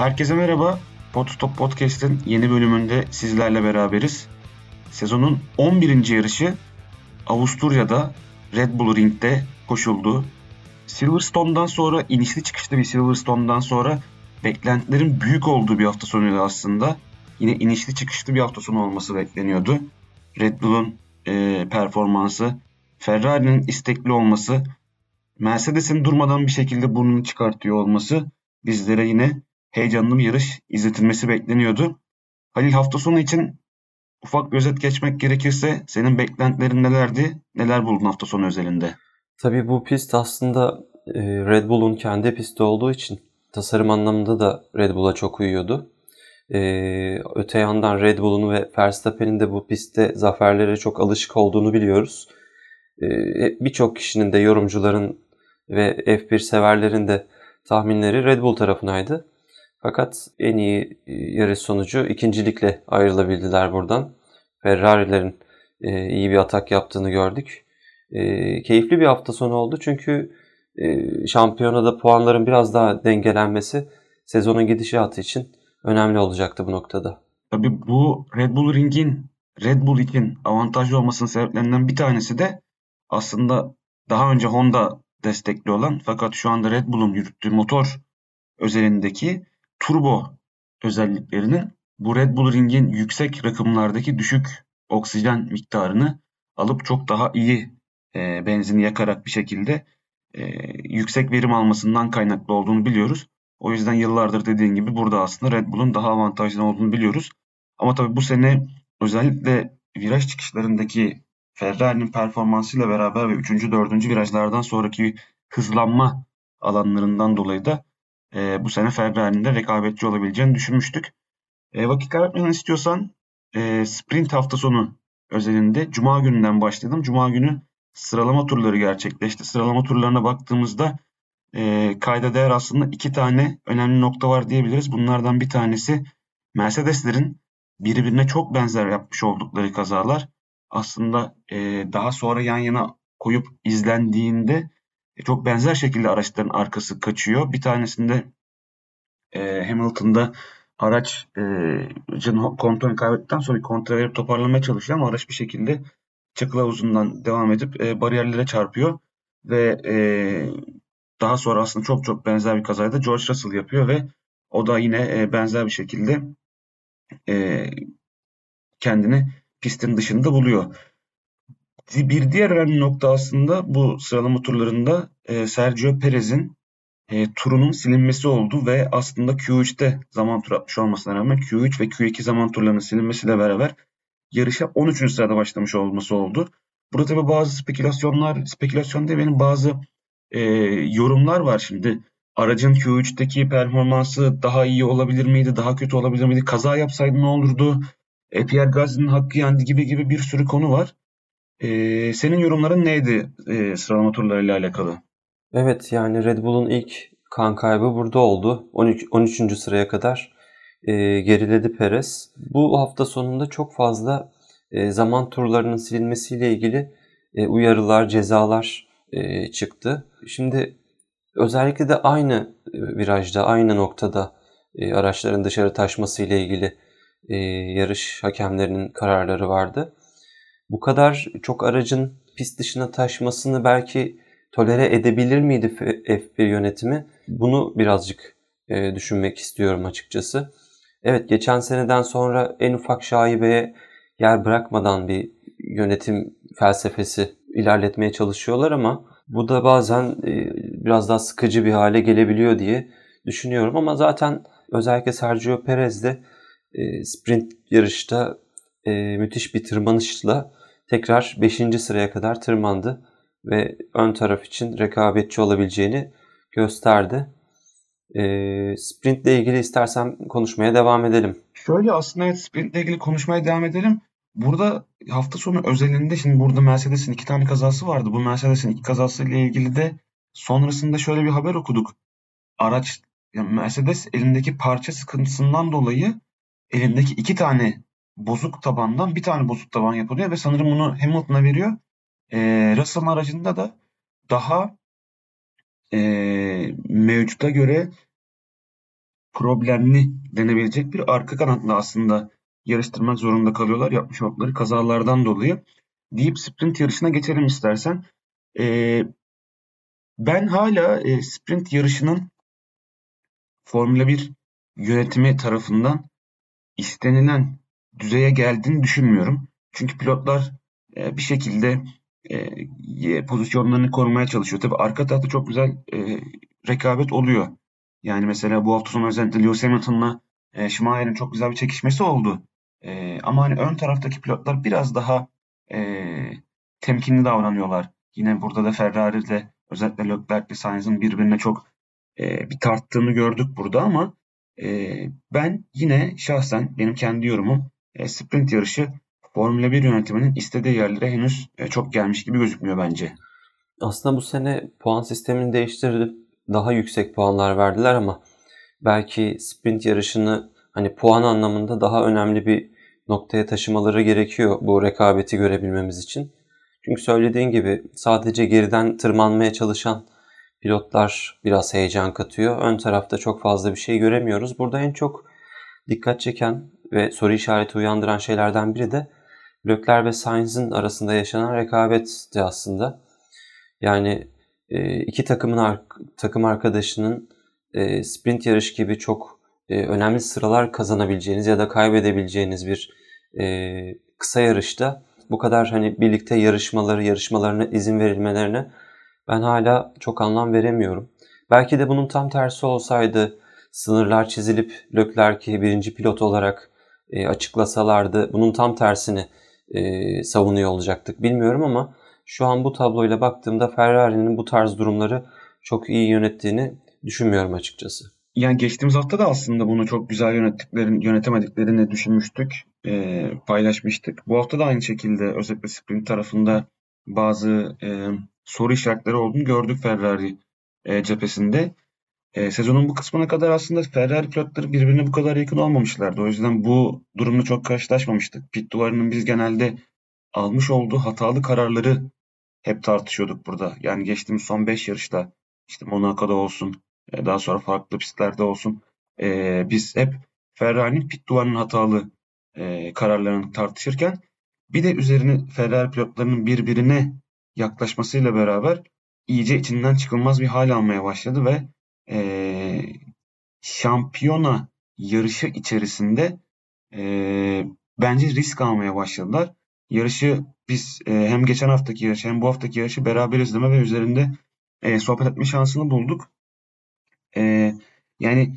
Herkese merhaba. Podstop Podcast'ın yeni bölümünde sizlerle beraberiz. Sezonun 11. yarışı Avusturya'da Red Bull Ring'de koşuldu. Silverstone'dan sonra inişli çıkışlı bir Silverstone'dan sonra beklentilerin büyük olduğu bir hafta sonuydu aslında. Yine inişli çıkışlı bir hafta sonu olması bekleniyordu. Red Bull'un e, performansı, Ferrari'nin istekli olması, Mercedes'in durmadan bir şekilde burnunu çıkartıyor olması bizlere yine heyecanlı bir yarış izletilmesi bekleniyordu. Halil hafta sonu için ufak bir özet geçmek gerekirse senin beklentilerin nelerdi? Neler buldun hafta sonu özelinde? Tabii bu pist aslında e, Red Bull'un kendi pisti olduğu için tasarım anlamında da Red Bull'a çok uyuyordu. Ee, öte yandan Red Bull'un ve Verstappen'in de bu pistte zaferlere çok alışık olduğunu biliyoruz. Ee, Birçok kişinin de yorumcuların ve F1 severlerin de tahminleri Red Bull tarafınaydı. Fakat en iyi e, yarış sonucu ikincilikle ayrılabildiler buradan. Ferrari'lerin e, iyi bir atak yaptığını gördük. E, keyifli bir hafta sonu oldu çünkü şampiyonada puanların biraz daha dengelenmesi sezonun gidişatı için önemli olacaktı bu noktada. Tabii bu Red Bull Ring'in Red Bull için avantajlı olmasının sebeplerinden bir tanesi de aslında daha önce Honda destekli olan fakat şu anda Red Bull'un yürüttüğü motor özelindeki turbo özelliklerinin bu Red Bull Ring'in yüksek rakımlardaki düşük oksijen miktarını alıp çok daha iyi e, benzini yakarak bir şekilde e, yüksek verim almasından kaynaklı olduğunu biliyoruz. O yüzden yıllardır dediğin gibi burada aslında Red Bull'un daha avantajlı olduğunu biliyoruz. Ama tabii bu sene özellikle viraj çıkışlarındaki Ferrari'nin performansıyla beraber ve 3. 4. virajlardan sonraki hızlanma alanlarından dolayı da e, bu sene Ferrari'nin de rekabetçi olabileceğini düşünmüştük. E, vakit kaybetmeden istiyorsan e, sprint hafta sonu özelinde Cuma gününden başladım. Cuma günü sıralama turları gerçekleşti. Sıralama turlarına baktığımızda e, kayda değer aslında iki tane önemli nokta var diyebiliriz. Bunlardan bir tanesi Mercedeslerin birbirine çok benzer yapmış oldukları kazalar aslında e, daha sonra yan yana koyup izlendiğinde çok benzer şekilde araçların arkası kaçıyor. Bir tanesinde e, Hamilton'da araç e, kontrolünü kaybettikten sonra kontrol verip toparlamaya çalışıyor ama araç bir şekilde çakıl havuzundan devam edip e, bariyerlere çarpıyor ve e, daha sonra aslında çok çok benzer bir kazayı da George Russell yapıyor ve o da yine e, benzer bir şekilde e, kendini pistin dışında buluyor. Bir diğer önemli nokta aslında bu sıralama turlarında e, Sergio Perez'in e, turunun silinmesi oldu ve aslında Q3'te zaman tur atmış olmasına rağmen Q3 ve Q2 zaman turlarının silinmesiyle beraber yarışa 13. sırada başlamış olması oldu. Burada tabii bazı spekülasyonlar, spekülasyon değil benim bazı e, yorumlar var şimdi. Aracın Q3'teki performansı daha iyi olabilir miydi, daha kötü olabilir miydi? Kaza yapsaydı ne olurdu? E, Pierre Gasly'nin hakkı yendi gibi gibi bir sürü konu var. E, senin yorumların neydi e, sıralama turlarıyla alakalı? Evet yani Red Bull'un ilk kan kaybı burada oldu. 13. 13. sıraya kadar e, geriledi Perez. Bu hafta sonunda çok fazla e, zaman turlarının silinmesiyle ilgili e, uyarılar, cezalar e, çıktı. Şimdi özellikle de aynı e, virajda, aynı noktada e, araçların dışarı taşması ile ilgili e, yarış hakemlerinin kararları vardı. Bu kadar çok aracın pist dışına taşmasını belki tolere edebilir miydi F1 yönetimi? Bunu birazcık e, düşünmek istiyorum açıkçası. Evet geçen seneden sonra en ufak şaibeye yer bırakmadan bir yönetim felsefesi ilerletmeye çalışıyorlar ama bu da bazen e, biraz daha sıkıcı bir hale gelebiliyor diye düşünüyorum ama zaten özellikle Sergio Perez de e, sprint yarışta e, müthiş bir tırmanışla tekrar 5. sıraya kadar tırmandı ve ön taraf için rekabetçi olabileceğini gösterdi. E, sprintle ilgili istersen konuşmaya devam edelim. Şöyle aslında evet sprintle ilgili konuşmaya devam edelim. Burada hafta sonu özelinde şimdi burada Mercedes'in iki tane kazası vardı. Bu Mercedes'in iki kazası ile ilgili de sonrasında şöyle bir haber okuduk. Araç yani Mercedes elindeki parça sıkıntısından dolayı elindeki iki tane bozuk tabandan bir tane bozuk taban yapılıyor ve sanırım bunu Hamilton'a veriyor. E, Russell'ın aracında da daha e, mevcuta göre problemli denebilecek bir arka kanatla aslında yarıştırmak zorunda kalıyorlar yapmış oldukları kazalardan dolayı. Deyip sprint yarışına geçelim istersen. Ee, ben hala e, sprint yarışının Formula 1 yönetimi tarafından istenilen düzeye geldiğini düşünmüyorum. Çünkü pilotlar e, bir şekilde e, pozisyonlarını korumaya çalışıyor. Tabii arka tarafta çok güzel e, rekabet oluyor. Yani mesela bu hafta sonu özellikle Lewis Hamilton'la e, Schumacher'in çok güzel bir çekişmesi oldu. E, ama hani ön taraftaki pilotlar biraz daha e, temkinli davranıyorlar. Yine burada da Ferrari ile özellikle Leclerc ile Sainz'ın birbirine çok e, bir tarttığını gördük burada ama e, ben yine şahsen benim kendi yorumum e, sprint yarışı Formula 1 yönetiminin istediği yerlere henüz e, çok gelmiş gibi gözükmüyor bence. Aslında bu sene puan sistemini değiştirip daha yüksek puanlar verdiler ama belki sprint yarışını hani puan anlamında daha önemli bir noktaya taşımaları gerekiyor bu rekabeti görebilmemiz için. Çünkü söylediğin gibi sadece geriden tırmanmaya çalışan pilotlar biraz heyecan katıyor. Ön tarafta çok fazla bir şey göremiyoruz. Burada en çok dikkat çeken ve soru işareti uyandıran şeylerden biri de Leclerc ve Sainz'in arasında yaşanan rekabetti aslında. Yani e, iki takımın takım arkadaşının e, sprint yarış gibi çok e, önemli sıralar kazanabileceğiniz ya da kaybedebileceğiniz bir kısa yarışta bu kadar hani birlikte yarışmaları, yarışmalarına izin verilmelerine ben hala çok anlam veremiyorum. Belki de bunun tam tersi olsaydı sınırlar çizilip Leclerc'i birinci pilot olarak e, açıklasalardı bunun tam tersini e, savunuyor olacaktık bilmiyorum ama şu an bu tabloyla baktığımda Ferrari'nin bu tarz durumları çok iyi yönettiğini düşünmüyorum açıkçası. Yani geçtiğimiz hafta da aslında bunu çok güzel yönettiklerini, yönetemediklerini düşünmüştük, e, paylaşmıştık. Bu hafta da aynı şekilde özellikle sprint tarafında bazı e, soru işaretleri olduğunu gördük Ferrari e, cephesinde. E, sezonun bu kısmına kadar aslında Ferrari pilotları birbirine bu kadar yakın olmamışlardı. O yüzden bu durumla çok karşılaşmamıştık. Pit duvarının biz genelde almış olduğu hatalı kararları hep tartışıyorduk burada. Yani geçtiğimiz son 5 yarışta işte Monaco'da olsun, e, daha sonra farklı pistlerde olsun e, biz hep Ferrari'nin pit duvarının hatalı e, kararlarını tartışırken bir de üzerine Ferrari pilotlarının birbirine yaklaşmasıyla beraber iyice içinden çıkılmaz bir hal almaya başladı ve e, şampiyona yarışı içerisinde e, bence risk almaya başladılar. Yarışı biz e, hem geçen haftaki yarışı hem bu haftaki yarışı beraber izleme ve üzerinde e, sohbet etme şansını bulduk. E, yani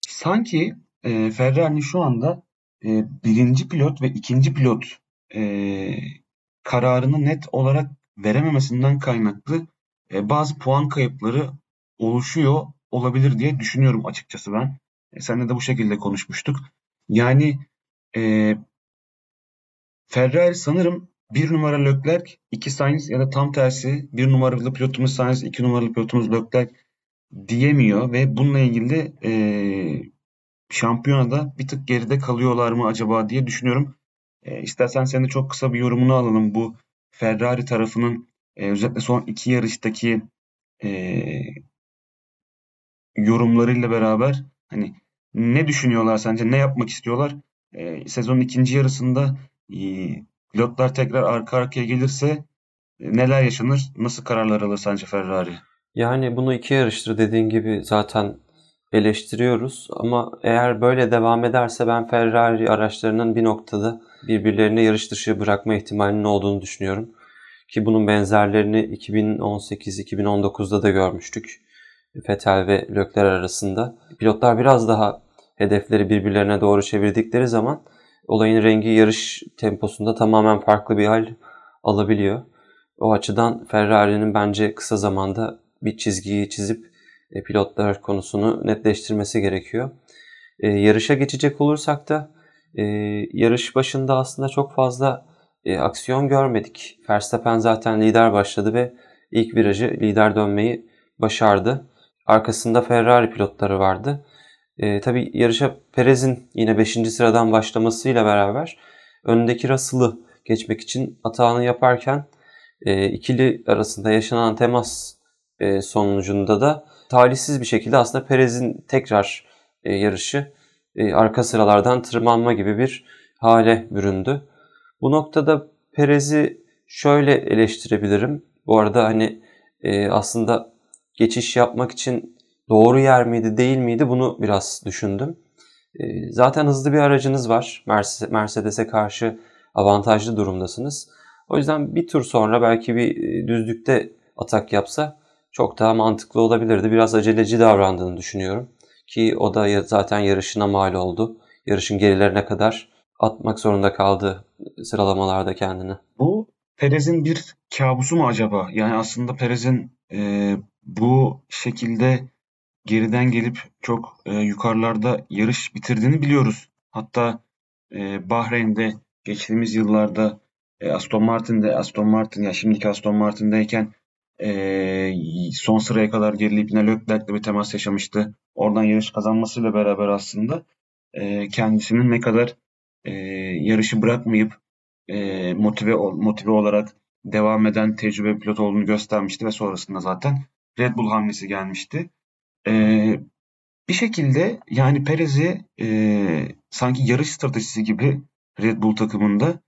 sanki e, Ferrari'nin şu anda e, birinci pilot ve ikinci pilot e, kararını net olarak verememesinden kaynaklı e, bazı puan kayıpları oluşuyor olabilir diye düşünüyorum açıkçası ben. E, seninle de bu şekilde konuşmuştuk. Yani e, Ferrari sanırım bir numara Leclerc, iki Sainz ya da tam tersi bir numaralı pilotumuz Sainz, iki numaralı pilotumuz Leclerc diyemiyor ve bununla ilgili de e, şampiyonada bir tık geride kalıyorlar mı acaba diye düşünüyorum. E, istersen senin de çok kısa bir yorumunu alalım bu Ferrari tarafının e, özellikle son iki yarıştaki e, yorumlarıyla beraber hani ne düşünüyorlar sence? Ne yapmak istiyorlar? E, sezonun ikinci yarısında e, pilotlar tekrar arka arkaya gelirse e, neler yaşanır? Nasıl kararlar alır sence Ferrari? Yani bunu iki yarıştır dediğin gibi zaten eleştiriyoruz ama eğer böyle devam ederse ben Ferrari araçlarının bir noktada birbirlerine yarış dışı bırakma ihtimalinin olduğunu düşünüyorum. Ki bunun benzerlerini 2018-2019'da da görmüştük. Vettel ve Leclerc arasında. Pilotlar biraz daha hedefleri birbirlerine doğru çevirdikleri zaman olayın rengi yarış temposunda tamamen farklı bir hal alabiliyor. O açıdan Ferrari'nin bence kısa zamanda bir çizgiyi çizip e, pilotlar konusunu netleştirmesi gerekiyor. E, yarışa geçecek olursak da e, yarış başında aslında çok fazla e, aksiyon görmedik. Verstappen zaten lider başladı ve ilk virajı lider dönmeyi başardı. Arkasında Ferrari pilotları vardı. E, tabii yarışa Perez'in yine 5. sıradan başlamasıyla beraber önündeki Russell'ı geçmek için atağını yaparken e, ikili arasında yaşanan temas e, sonucunda da talihsiz bir şekilde aslında Perez'in tekrar e, yarışı e, arka sıralardan tırmanma gibi bir hale büründü. Bu noktada Perez'i şöyle eleştirebilirim. Bu arada hani e, aslında geçiş yapmak için doğru yer miydi değil miydi bunu biraz düşündüm. E, zaten hızlı bir aracınız var. Mercedes'e karşı avantajlı durumdasınız. O yüzden bir tur sonra belki bir e, düzlükte atak yapsa çok daha mantıklı olabilirdi. Biraz aceleci davrandığını düşünüyorum. Ki o da zaten yarışına mal oldu. Yarışın gerilerine kadar atmak zorunda kaldı sıralamalarda kendini. Bu Perez'in bir kabusu mu acaba? Yani aslında Perez'in e, bu şekilde geriden gelip çok e, yukarılarda yarış bitirdiğini biliyoruz. Hatta e, Bahreyn'de geçtiğimiz yıllarda e, Aston Martin'de Aston Martin ya şimdiki Aston Martin'deyken e, son sıraya kadar gerileyip yine Leclerc'le bir temas yaşamıştı. Oradan yarış kazanmasıyla beraber aslında e, kendisinin ne kadar e, yarışı bırakmayıp e, motive motive olarak devam eden tecrübe pilot olduğunu göstermişti ve sonrasında zaten Red Bull hamlesi gelmişti. E, bir şekilde yani Perez'i e, sanki yarış stratejisi gibi Red Bull takımında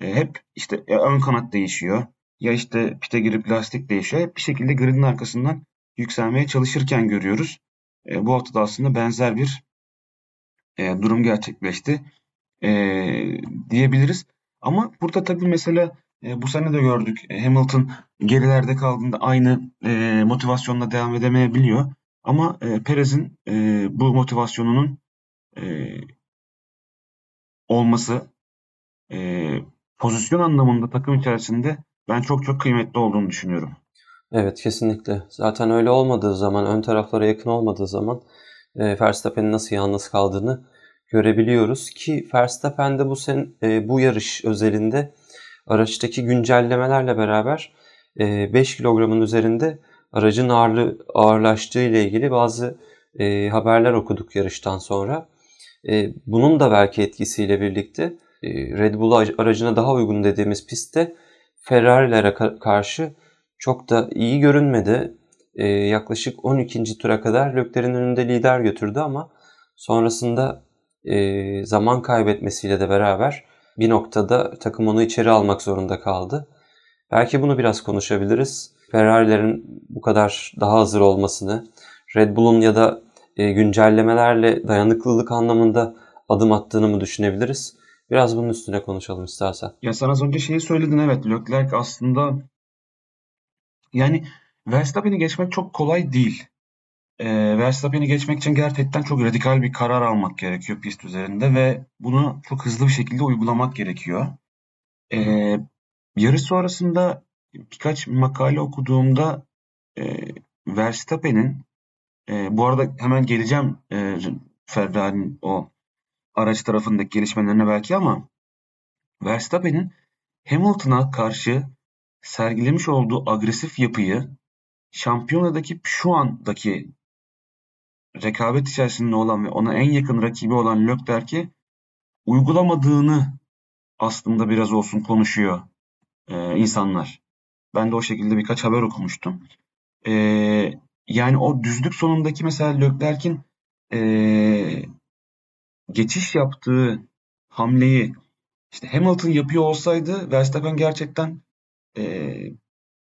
e, hep işte ya ön kanat değişiyor ya işte pite girip lastik değişiyor. Hep bir şekilde gridin arkasından yükselmeye çalışırken görüyoruz. E, bu haftada aslında benzer bir e, durum gerçekleşti e, diyebiliriz. Ama burada tabii mesela e, bu sene de gördük e, Hamilton gerilerde kaldığında aynı e, motivasyonla devam edemeyebiliyor. Ama e, Perez'in e, bu motivasyonunun e, olması e, pozisyon anlamında takım içerisinde ben çok çok kıymetli olduğunu düşünüyorum. Evet kesinlikle. Zaten öyle olmadığı zaman, ön taraflara yakın olmadığı zaman e, Verstappen'in nasıl yalnız kaldığını görebiliyoruz ki Verstappen de bu sen e, bu yarış özelinde araçtaki güncellemelerle beraber e, 5 kilogramın üzerinde aracın ağırlığı ağırlaştığı ile ilgili bazı e, haberler okuduk yarıştan sonra. E, bunun da belki etkisiyle birlikte e, Red Bull aracına daha uygun dediğimiz pistte Ferrari'lere karşı çok da iyi görünmedi. E, yaklaşık 12. tura kadar Lökler'in önünde lider götürdü ama sonrasında e, zaman kaybetmesiyle de beraber bir noktada takım onu içeri almak zorunda kaldı. Belki bunu biraz konuşabiliriz. Ferrari'lerin bu kadar daha hazır olmasını, Red Bull'un ya da e, güncellemelerle dayanıklılık anlamında adım attığını mı düşünebiliriz? Biraz bunun üstüne konuşalım istersen. Ya sen az önce şeyi söyledin evet. Leclerc aslında yani Verstappen'i geçmek çok kolay değil. Ee, Verstappen'i geçmek için gerçekten çok radikal bir karar almak gerekiyor pist üzerinde ve bunu çok hızlı bir şekilde uygulamak gerekiyor. Ee, yarış sonrasında birkaç makale okuduğumda e, Verstappen'in e, bu arada hemen geleceğim e, Ferrari'nin o araç tarafındaki gelişmelerine belki ama Verstappen'in Hamilton'a karşı sergilemiş olduğu agresif yapıyı şampiyonadaki şu andaki rekabet içerisinde olan ve ona en yakın rakibi olan Leclerc'i uygulamadığını aslında biraz olsun konuşuyor e, insanlar. Ben de o şekilde birkaç haber okumuştum. E, yani o düzlük sonundaki mesela Leclerc'in e, geçiş yaptığı hamleyi işte Hamilton yapıyor olsaydı Verstappen gerçekten e,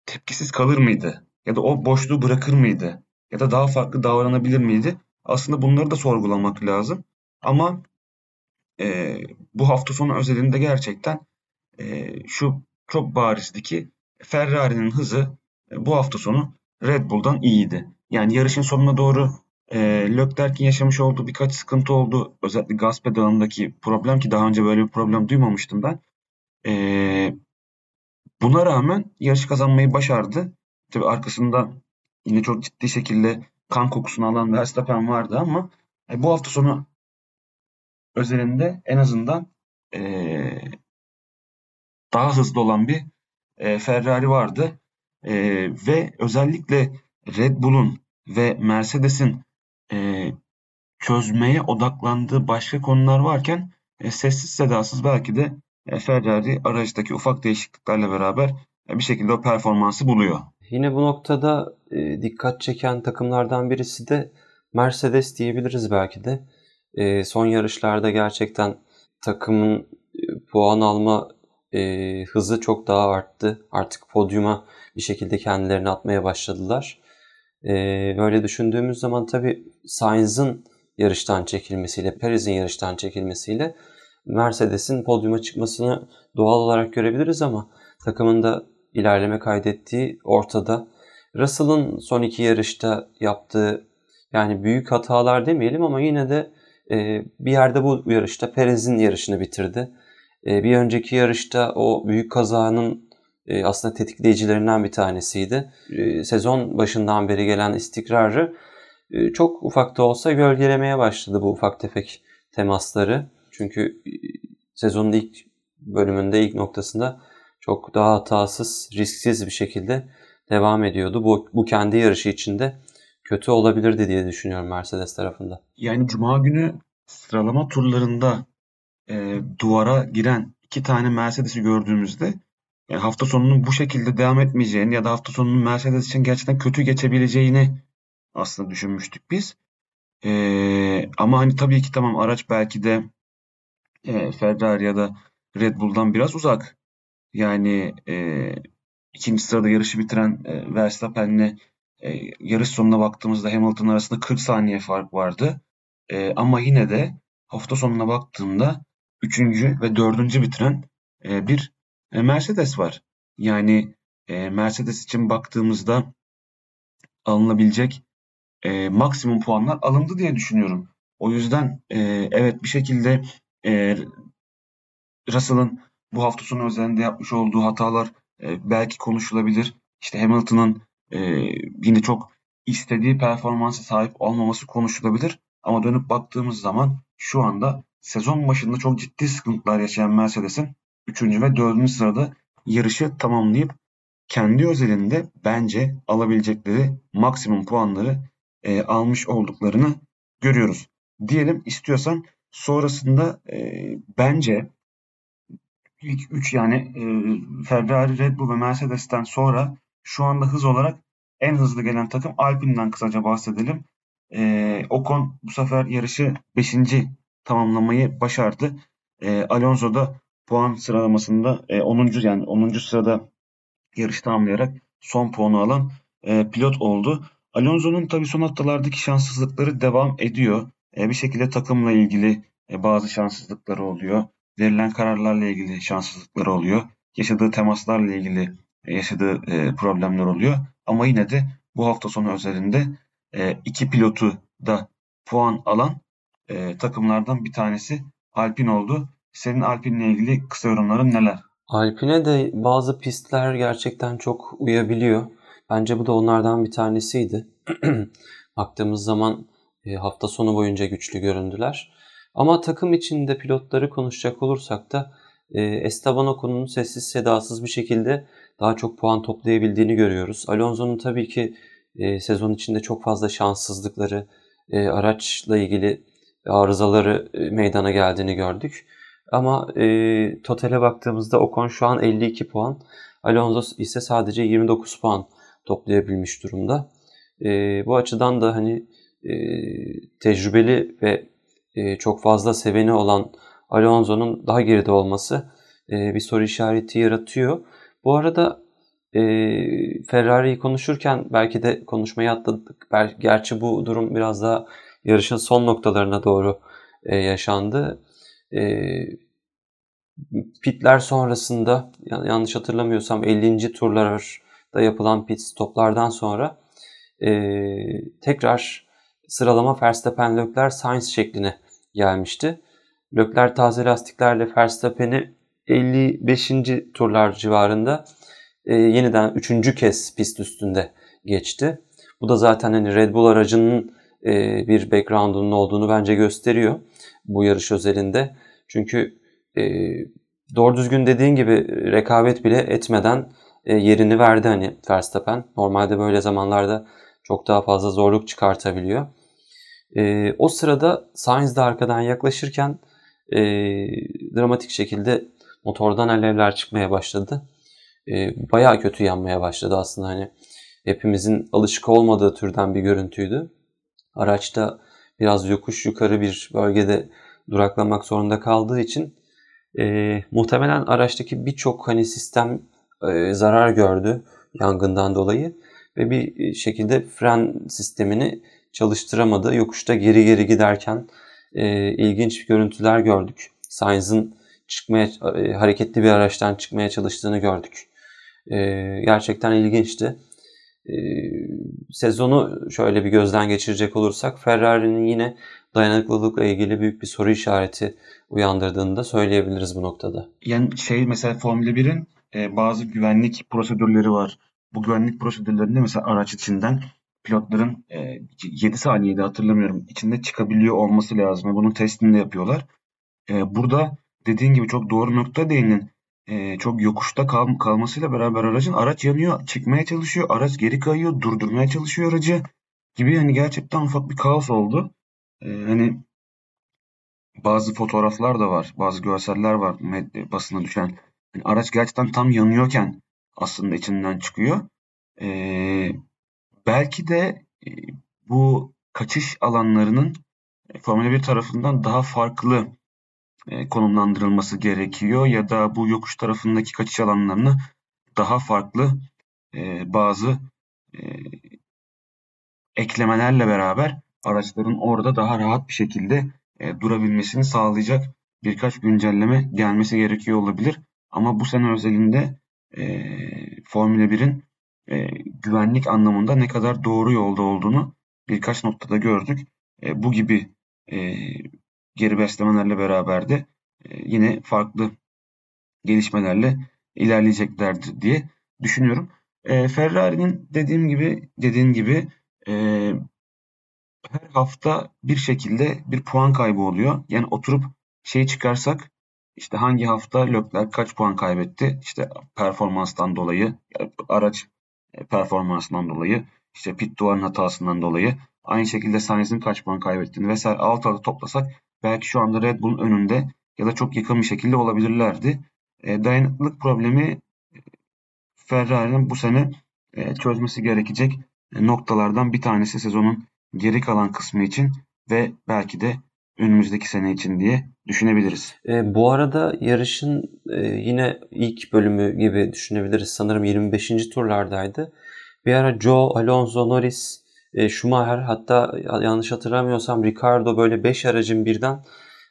tepkisiz kalır mıydı? Ya da o boşluğu bırakır mıydı? Ya da daha farklı davranabilir miydi? Aslında bunları da sorgulamak lazım. Ama e, bu hafta sonu özelinde gerçekten e, şu çok barizdi ki Ferrari'nin hızı e, bu hafta sonu Red Bull'dan iyiydi. Yani yarışın sonuna doğru e, Leclerc'in yaşamış olduğu birkaç sıkıntı oldu. Özellikle gaz pedalındaki problem ki daha önce böyle bir problem duymamıştım ben. E, buna rağmen yarış kazanmayı başardı. Tabi arkasında yine çok ciddi şekilde kan kokusunu alan Verstappen vardı ama e, bu hafta sonu özelinde en azından e, daha hızlı olan bir e, Ferrari vardı. E, ve özellikle Red Bull'un ve Mercedes'in e, çözmeye odaklandığı başka konular varken e, sessiz sedasız belki de e, Ferrari araçtaki ufak değişikliklerle beraber e, bir şekilde o performansı buluyor. Yine bu noktada e, dikkat çeken takımlardan birisi de Mercedes diyebiliriz belki de. E, son yarışlarda gerçekten takımın e, puan alma e, hızı çok daha arttı. Artık podyuma bir şekilde kendilerini atmaya başladılar. E, böyle düşündüğümüz zaman tabii Sainz'ın yarıştan çekilmesiyle, Perez'in yarıştan çekilmesiyle Mercedes'in podyuma çıkmasını doğal olarak görebiliriz ama takımın da ilerleme kaydettiği ortada. Russell'ın son iki yarışta yaptığı yani büyük hatalar demeyelim ama yine de e, bir yerde bu yarışta Perez'in yarışını bitirdi. E, bir önceki yarışta o büyük kazanın e, aslında tetikleyicilerinden bir tanesiydi. E, sezon başından beri gelen istikrarı e, çok ufak da olsa gölgelemeye başladı bu ufak tefek temasları. Çünkü e, sezonun ilk bölümünde, ilk noktasında çok daha hatasız, risksiz bir şekilde devam ediyordu. Bu, bu kendi yarışı içinde kötü olabilirdi diye düşünüyorum Mercedes tarafında. Yani Cuma günü sıralama turlarında e, duvara giren iki tane Mercedes'i gördüğümüzde yani hafta sonunun bu şekilde devam etmeyeceğini ya da hafta sonunun Mercedes için gerçekten kötü geçebileceğini aslında düşünmüştük biz. E, ama hani tabii ki tamam araç belki de e, Ferrari ya da Red Bull'dan biraz uzak. Yani e, ikinci sırada yarışı bitiren e, Verstappen'le e, yarış sonuna baktığımızda Hamilton arasında 40 saniye fark vardı. E, ama yine de hafta sonuna baktığımda üçüncü ve dördüncü bitiren e, bir e, Mercedes var. Yani e, Mercedes için baktığımızda alınabilecek e, maksimum puanlar alındı diye düşünüyorum. O yüzden e, evet bir şekilde e, Russell'ın bu hafta sonu özelinde yapmış olduğu hatalar e, belki konuşulabilir. İşte Hamilton'ın e, yine çok istediği performansa sahip olmaması konuşulabilir. Ama dönüp baktığımız zaman şu anda sezon başında çok ciddi sıkıntılar yaşayan Mercedes'in 3. ve 4. sırada yarışı tamamlayıp kendi özelinde bence alabilecekleri maksimum puanları e, almış olduklarını görüyoruz. Diyelim istiyorsan sonrasında e, bence ilk 3 yani e, Ferrari, Red Bull ve Mercedes'ten sonra şu anda hız olarak en hızlı gelen takım Alpine'den kısaca bahsedelim. E, Ocon bu sefer yarışı 5. tamamlamayı başardı. E, Alonso da puan sıralamasında e, 10. yani 10. sırada yarış tamamlayarak son puanı alan e, pilot oldu. Alonso'nun tabi son haftalardaki şanssızlıkları devam ediyor. E, bir şekilde takımla ilgili e, bazı şanssızlıkları oluyor. Verilen kararlarla ilgili şanssızlıkları oluyor. Yaşadığı temaslarla ilgili e, yaşadığı e, problemler oluyor. Ama yine de bu hafta sonu özelinde e, iki pilotu da puan alan takımlardan bir tanesi Alpine oldu. Senin Alpine'le ilgili kısa yorumların neler? Alpine de bazı pistler gerçekten çok uyabiliyor. Bence bu da onlardan bir tanesiydi. Baktığımız zaman hafta sonu boyunca güçlü göründüler. Ama takım içinde pilotları konuşacak olursak da e, Esteban Ocon'un sessiz sedasız bir şekilde daha çok puan toplayabildiğini görüyoruz. Alonso'nun tabii ki e, sezon içinde çok fazla şanssızlıkları, e, araçla ilgili arızaları e, meydana geldiğini gördük. Ama e, totale baktığımızda Ocon şu an 52 puan, Alonso ise sadece 29 puan toplayabilmiş durumda. E, bu açıdan da hani e, tecrübeli ve e, çok fazla seveni olan Alonso'nun daha geride olması e, bir soru işareti yaratıyor. Bu arada e, Ferrari'yi konuşurken belki de konuşmayı atladık. Gerçi bu durum biraz daha yarışın son noktalarına doğru yaşandı. Pitler sonrasında yanlış hatırlamıyorsam 50. turlarda yapılan pit stoplardan sonra tekrar sıralama Verstappen, Leclerc, Sainz şekline gelmişti. Leclerc taze lastiklerle Verstappen'i 55. turlar civarında e, yeniden üçüncü kez pist üstünde geçti. Bu da zaten hani Red Bull aracının e, bir background'unun olduğunu bence gösteriyor bu yarış özelinde. Çünkü e, doğru düzgün dediğin gibi rekabet bile etmeden e, yerini verdi hani Verstappen. Normalde böyle zamanlarda çok daha fazla zorluk çıkartabiliyor. E, o sırada Sainz de arkadan yaklaşırken e, dramatik şekilde motordan alevler çıkmaya başladı. E, bayağı kötü yanmaya başladı aslında hani hepimizin alışık olmadığı türden bir görüntüydü. Araçta biraz yokuş yukarı bir bölgede duraklamak zorunda kaldığı için e, muhtemelen araçtaki birçok hani sistem e, zarar gördü yangından dolayı ve bir şekilde fren sistemini çalıştıramadı. Yokuşta geri geri giderken e, ilginç görüntüler gördük. Sainz'ın çıkmaya e, hareketli bir araçtan çıkmaya çalıştığını gördük. E, gerçekten ilginçti. E, sezonu şöyle bir gözden geçirecek olursak Ferrari'nin yine dayanıklılıkla ilgili büyük bir soru işareti uyandırdığını da söyleyebiliriz bu noktada. Yani şey mesela Formula 1'in e, bazı güvenlik prosedürleri var. Bu güvenlik prosedürlerinde mesela araç içinden pilotların e, 7 saniyede hatırlamıyorum içinde çıkabiliyor olması lazım. Bunun testini de yapıyorlar. E, burada dediğin gibi çok doğru nokta değinin. E, çok yokuşta kal, kalmasıyla beraber aracın araç yanıyor, çıkmaya çalışıyor, araç geri kayıyor, durdurmaya çalışıyor aracı gibi hani gerçekten ufak bir kaos oldu. E, hani bazı fotoğraflar da var, bazı görseller var basına düşen. Yani araç gerçekten tam yanıyorken aslında içinden çıkıyor. Ee, belki de e, bu kaçış alanlarının e, Formula 1 tarafından daha farklı e, konumlandırılması gerekiyor ya da bu yokuş tarafındaki kaçış alanlarını daha farklı bazı eklemelerle beraber araçların orada daha rahat bir şekilde durabilmesini sağlayacak birkaç güncelleme gelmesi gerekiyor olabilir. Ama bu sene özelinde Formula 1'in e, güvenlik anlamında ne kadar doğru yolda olduğunu birkaç noktada gördük. E, bu gibi e, geri beslemelerle beraber de e, yine farklı gelişmelerle ilerleyeceklerdir diye düşünüyorum. E, Ferrari'nin dediğim gibi dediğin gibi e, her hafta bir şekilde bir puan kaybı oluyor. Yani oturup şey çıkarsak işte hangi hafta Leclerc kaç puan kaybetti? İşte performanstan dolayı araç performansından dolayı, işte pit duvarın hatasından dolayı, aynı şekilde Sainz'in kaç puan kaybettiğini vesaire alt alta toplasak belki şu anda Red Bull'un önünde ya da çok yakın bir şekilde olabilirlerdi. E, dayanıklılık problemi e, Ferrari'nin bu sene e, çözmesi gerekecek e, noktalardan bir tanesi sezonun geri kalan kısmı için ve belki de önümüzdeki sene için diye düşünebiliriz. E, bu arada yarışın e, yine ilk bölümü gibi düşünebiliriz. Sanırım 25. turlardaydı. Bir ara Joe, Alonso, Norris, e, Schumacher hatta yanlış hatırlamıyorsam Ricardo böyle 5 aracın birden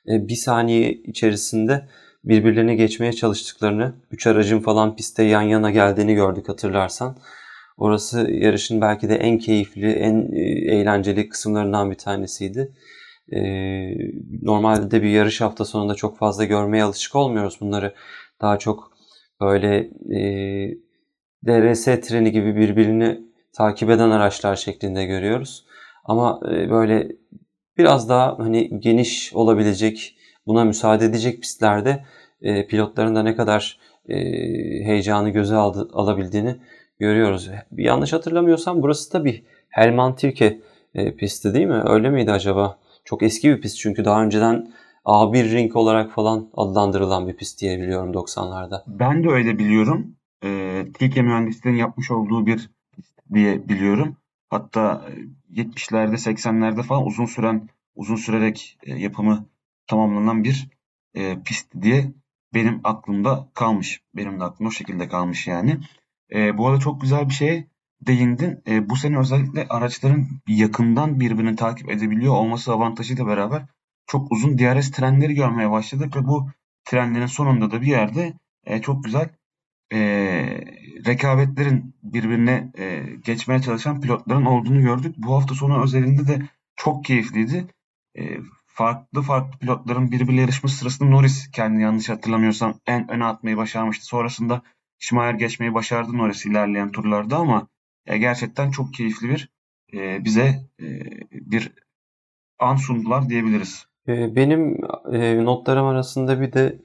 e, bir saniye içerisinde birbirlerini geçmeye çalıştıklarını, 3 aracın falan pistte yan yana geldiğini gördük hatırlarsan. Orası yarışın belki de en keyifli, en e, eğlenceli kısımlarından bir tanesiydi. E, normalde bir yarış hafta sonunda çok fazla görmeye alışık olmuyoruz bunları. Daha çok böyle e, DRS treni gibi birbirini takip eden araçlar şeklinde görüyoruz. Ama e, böyle biraz daha hani geniş olabilecek, buna müsaade edecek pistlerde e, pilotların da ne kadar e, heyecanı göze aldı, alabildiğini görüyoruz. Yanlış hatırlamıyorsam burası da bir Helman Tilke e, pisti değil mi? Öyle miydi acaba? Çok eski bir pist çünkü daha önceden A1 ring olarak falan adlandırılan bir pist diye biliyorum 90'larda. Ben de öyle biliyorum. E, Tilke mühendisliğinin yapmış olduğu bir pist diye biliyorum. Hatta 70'lerde 80'lerde falan uzun süren uzun sürerek e, yapımı tamamlanan bir e, pist diye benim aklımda kalmış. Benim de aklım o şekilde kalmış yani. E, bu arada çok güzel bir şey değindin. E, bu sene özellikle araçların yakından birbirini takip edebiliyor olması avantajıyla beraber çok uzun DRS trenleri görmeye başladık ve bu trenlerin sonunda da bir yerde e, çok güzel e, rekabetlerin birbirine e, geçmeye çalışan pilotların olduğunu gördük. Bu hafta sonu özelinde de çok keyifliydi. E, farklı farklı pilotların birbiriyle yarışması sırasında Norris kendini yanlış hatırlamıyorsam en öne atmayı başarmıştı. Sonrasında Schumacher geçmeyi başardı Norris ilerleyen turlarda ama e, gerçekten çok keyifli bir e, bize e, bir an sundular diyebiliriz. E, benim e, notlarım arasında bir de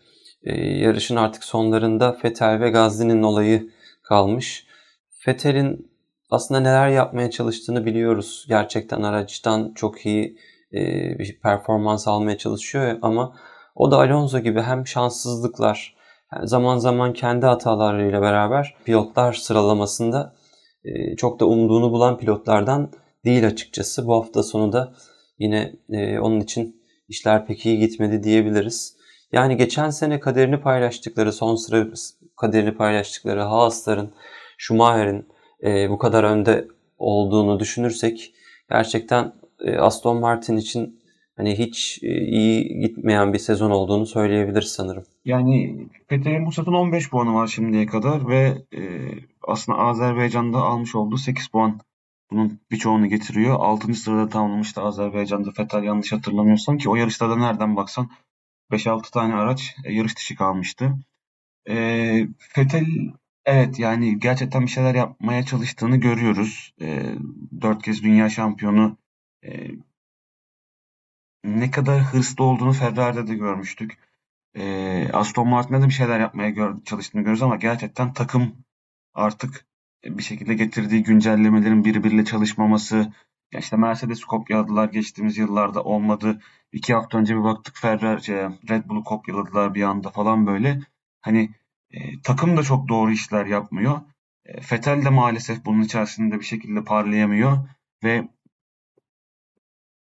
e, yarışın artık sonlarında Fetel ve Gazli'nin olayı kalmış. Fetel'in aslında neler yapmaya çalıştığını biliyoruz. Gerçekten araçtan çok iyi e, bir performans almaya çalışıyor ama o da Alonso gibi hem şanssızlıklar, zaman zaman kendi hatalarıyla beraber pilotlar sıralamasında çok da umduğunu bulan pilotlardan değil açıkçası. Bu hafta sonu da yine e, onun için işler pek iyi gitmedi diyebiliriz. Yani geçen sene kaderini paylaştıkları, son sıra kaderini paylaştıkları Haas'ların, Schumacher'in e, bu kadar önde olduğunu düşünürsek gerçekten e, Aston Martin için hani hiç e, iyi gitmeyen bir sezon olduğunu söyleyebiliriz sanırım. Yani Vettel'in bu sezon 15 puanı var şimdiye kadar ve e, aslında Azerbaycan'da almış olduğu 8 puan bunun birçoğunu getiriyor. 6. sırada tamamlamıştı Azerbaycan'da Vettel yanlış hatırlamıyorsam ki o yarışta da nereden baksan 5-6 tane araç e, yarış dışı kalmıştı. E, Vettel evet yani gerçekten bir şeyler yapmaya çalıştığını görüyoruz. E, 4 kez dünya şampiyonu e, ne kadar hırslı olduğunu Ferrari'de de görmüştük. E, Aston Martin'de de bir şeyler yapmaya gör, çalıştığını görüyoruz ama gerçekten takım artık bir şekilde getirdiği güncellemelerin birbiriyle çalışmaması, ya işte Mercedes kopyaladılar geçtiğimiz yıllarda olmadı. İki hafta önce bir baktık Ferrari, şey, Red Bull'u kopyaladılar bir anda falan böyle. Hani e, takım da çok doğru işler yapmıyor. E, Vettel de maalesef bunun içerisinde bir şekilde parlayamıyor ve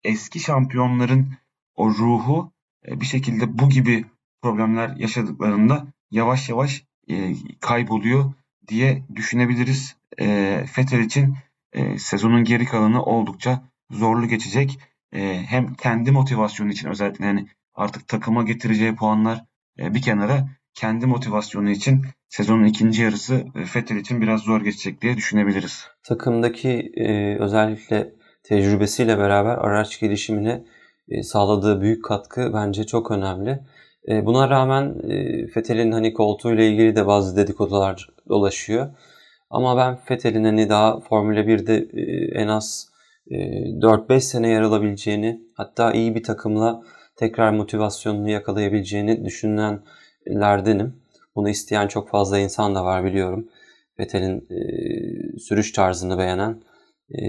eski şampiyonların o ruhu e, bir şekilde bu gibi problemler yaşadıklarında yavaş yavaş e, kayboluyor diye düşünebiliriz. E, Vettel için sezonun geri kalanı oldukça zorlu geçecek. Hem kendi motivasyonu için özellikle yani artık takıma getireceği puanlar bir kenara kendi motivasyonu için sezonun ikinci yarısı Vettel için biraz zor geçecek diye düşünebiliriz. Takımdaki özellikle tecrübesiyle beraber araç gelişimine e, sağladığı büyük katkı bence çok önemli. E, buna rağmen e, Fethel'in hani koltuğuyla ilgili de bazı dedikodular dolaşıyor. Ama ben Fethel'in hani daha Formula 1'de en az 4-5 sene yer alabileceğini hatta iyi bir takımla tekrar motivasyonunu yakalayabileceğini düşünenlerdenim. Bunu isteyen çok fazla insan da var biliyorum. Vettel'in e, sürüş tarzını beğenen, e,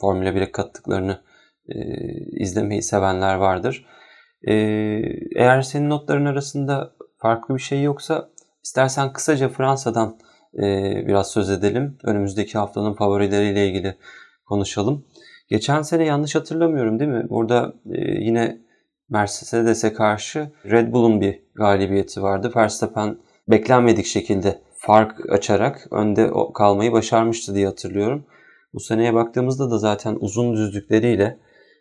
Formula 1'e kattıklarını e, izlemeyi sevenler vardır. E, eğer senin notların arasında farklı bir şey yoksa istersen kısaca Fransa'dan e, biraz söz edelim. Önümüzdeki haftanın favorileriyle ilgili konuşalım. Geçen sene yanlış hatırlamıyorum değil mi? Burada e, yine Mercedes'e karşı Red Bull'un bir galibiyeti vardı. Verstappen beklenmedik şekilde fark açarak önde kalmayı başarmıştı diye hatırlıyorum. Bu seneye baktığımızda da zaten uzun düzlükleriyle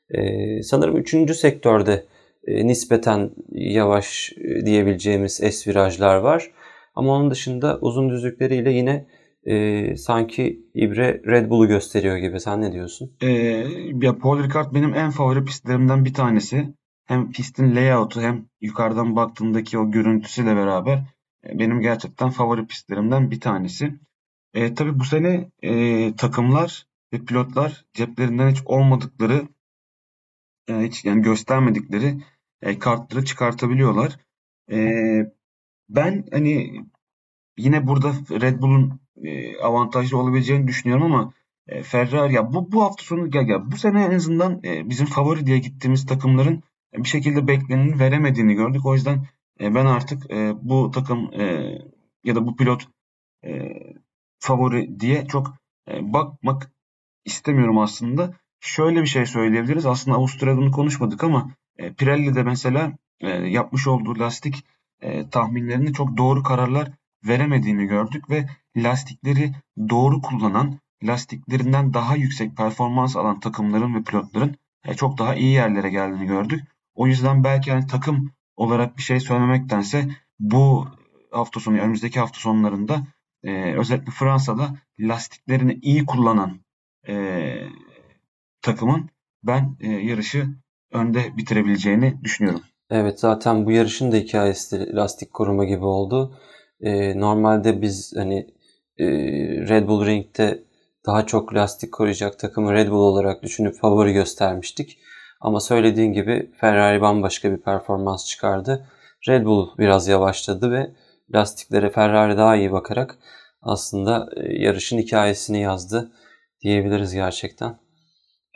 e, sanırım 3. sektörde e, nispeten yavaş e, diyebileceğimiz S virajlar var. Ama onun dışında uzun düzlükleriyle yine e, sanki İbre Red Bull'u gösteriyor gibi. Sen ne diyorsun? Ee, ya Paul Ricard benim en favori pistlerimden bir tanesi. Hem pistin layout'u hem yukarıdan baktığındaki o görüntüsüyle beraber e, benim gerçekten favori pistlerimden bir tanesi. E, tabii bu sene e, takımlar ve pilotlar ceplerinden hiç olmadıkları e, hiç yani göstermedikleri e, kartları çıkartabiliyorlar. E, ben hani yine burada Red Bull'un e, avantajlı olabileceğini düşünüyorum ama e, Ferrari ya bu bu hafta sonu gel gel bu sene en azından e, bizim favori diye gittiğimiz takımların bir şekilde bekleneni veremediğini gördük. O yüzden e, ben artık e, bu takım e, ya da bu pilot favori diye çok e, bakmak istemiyorum aslında. Şöyle bir şey söyleyebiliriz. Aslında Avusturya'da konuşmadık ama e, Pirelli'de mesela e, yapmış olduğu lastik tahminlerinde çok doğru kararlar veremediğini gördük ve lastikleri doğru kullanan, lastiklerinden daha yüksek performans alan takımların ve pilotların çok daha iyi yerlere geldiğini gördük. O yüzden belki yani takım olarak bir şey söylemektense bu hafta sonu, önümüzdeki hafta sonlarında e, özellikle Fransa'da lastiklerini iyi kullanan e, takımın ben e, yarışı önde bitirebileceğini düşünüyorum. Evet zaten bu yarışın da hikayesi lastik koruma gibi oldu. E, normalde biz hani e, Red Bull Ring'de daha çok lastik koruyacak takımı Red Bull olarak düşünüp favori göstermiştik. Ama söylediğin gibi Ferrari bambaşka bir performans çıkardı. Red Bull biraz yavaşladı ve lastiklere Ferrari daha iyi bakarak aslında e, yarışın hikayesini yazdı diyebiliriz gerçekten.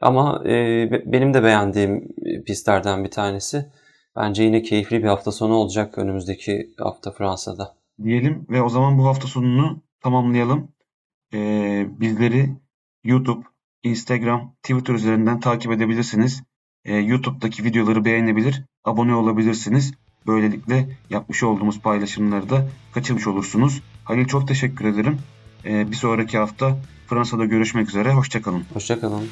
Ama e, benim de beğendiğim pistlerden bir tanesi. Bence yine keyifli bir hafta sonu olacak önümüzdeki hafta Fransa'da. Diyelim ve o zaman bu hafta sonunu tamamlayalım. E, e, bizleri YouTube, Instagram, Twitter üzerinden takip edebilirsiniz. E, YouTube'daki videoları beğenebilir, abone olabilirsiniz. Böylelikle yapmış olduğumuz paylaşımları da kaçırmış olursunuz. Halil çok teşekkür ederim. E, bir sonraki hafta Fransa'da görüşmek üzere. Hoşçakalın. Hoşçakalın.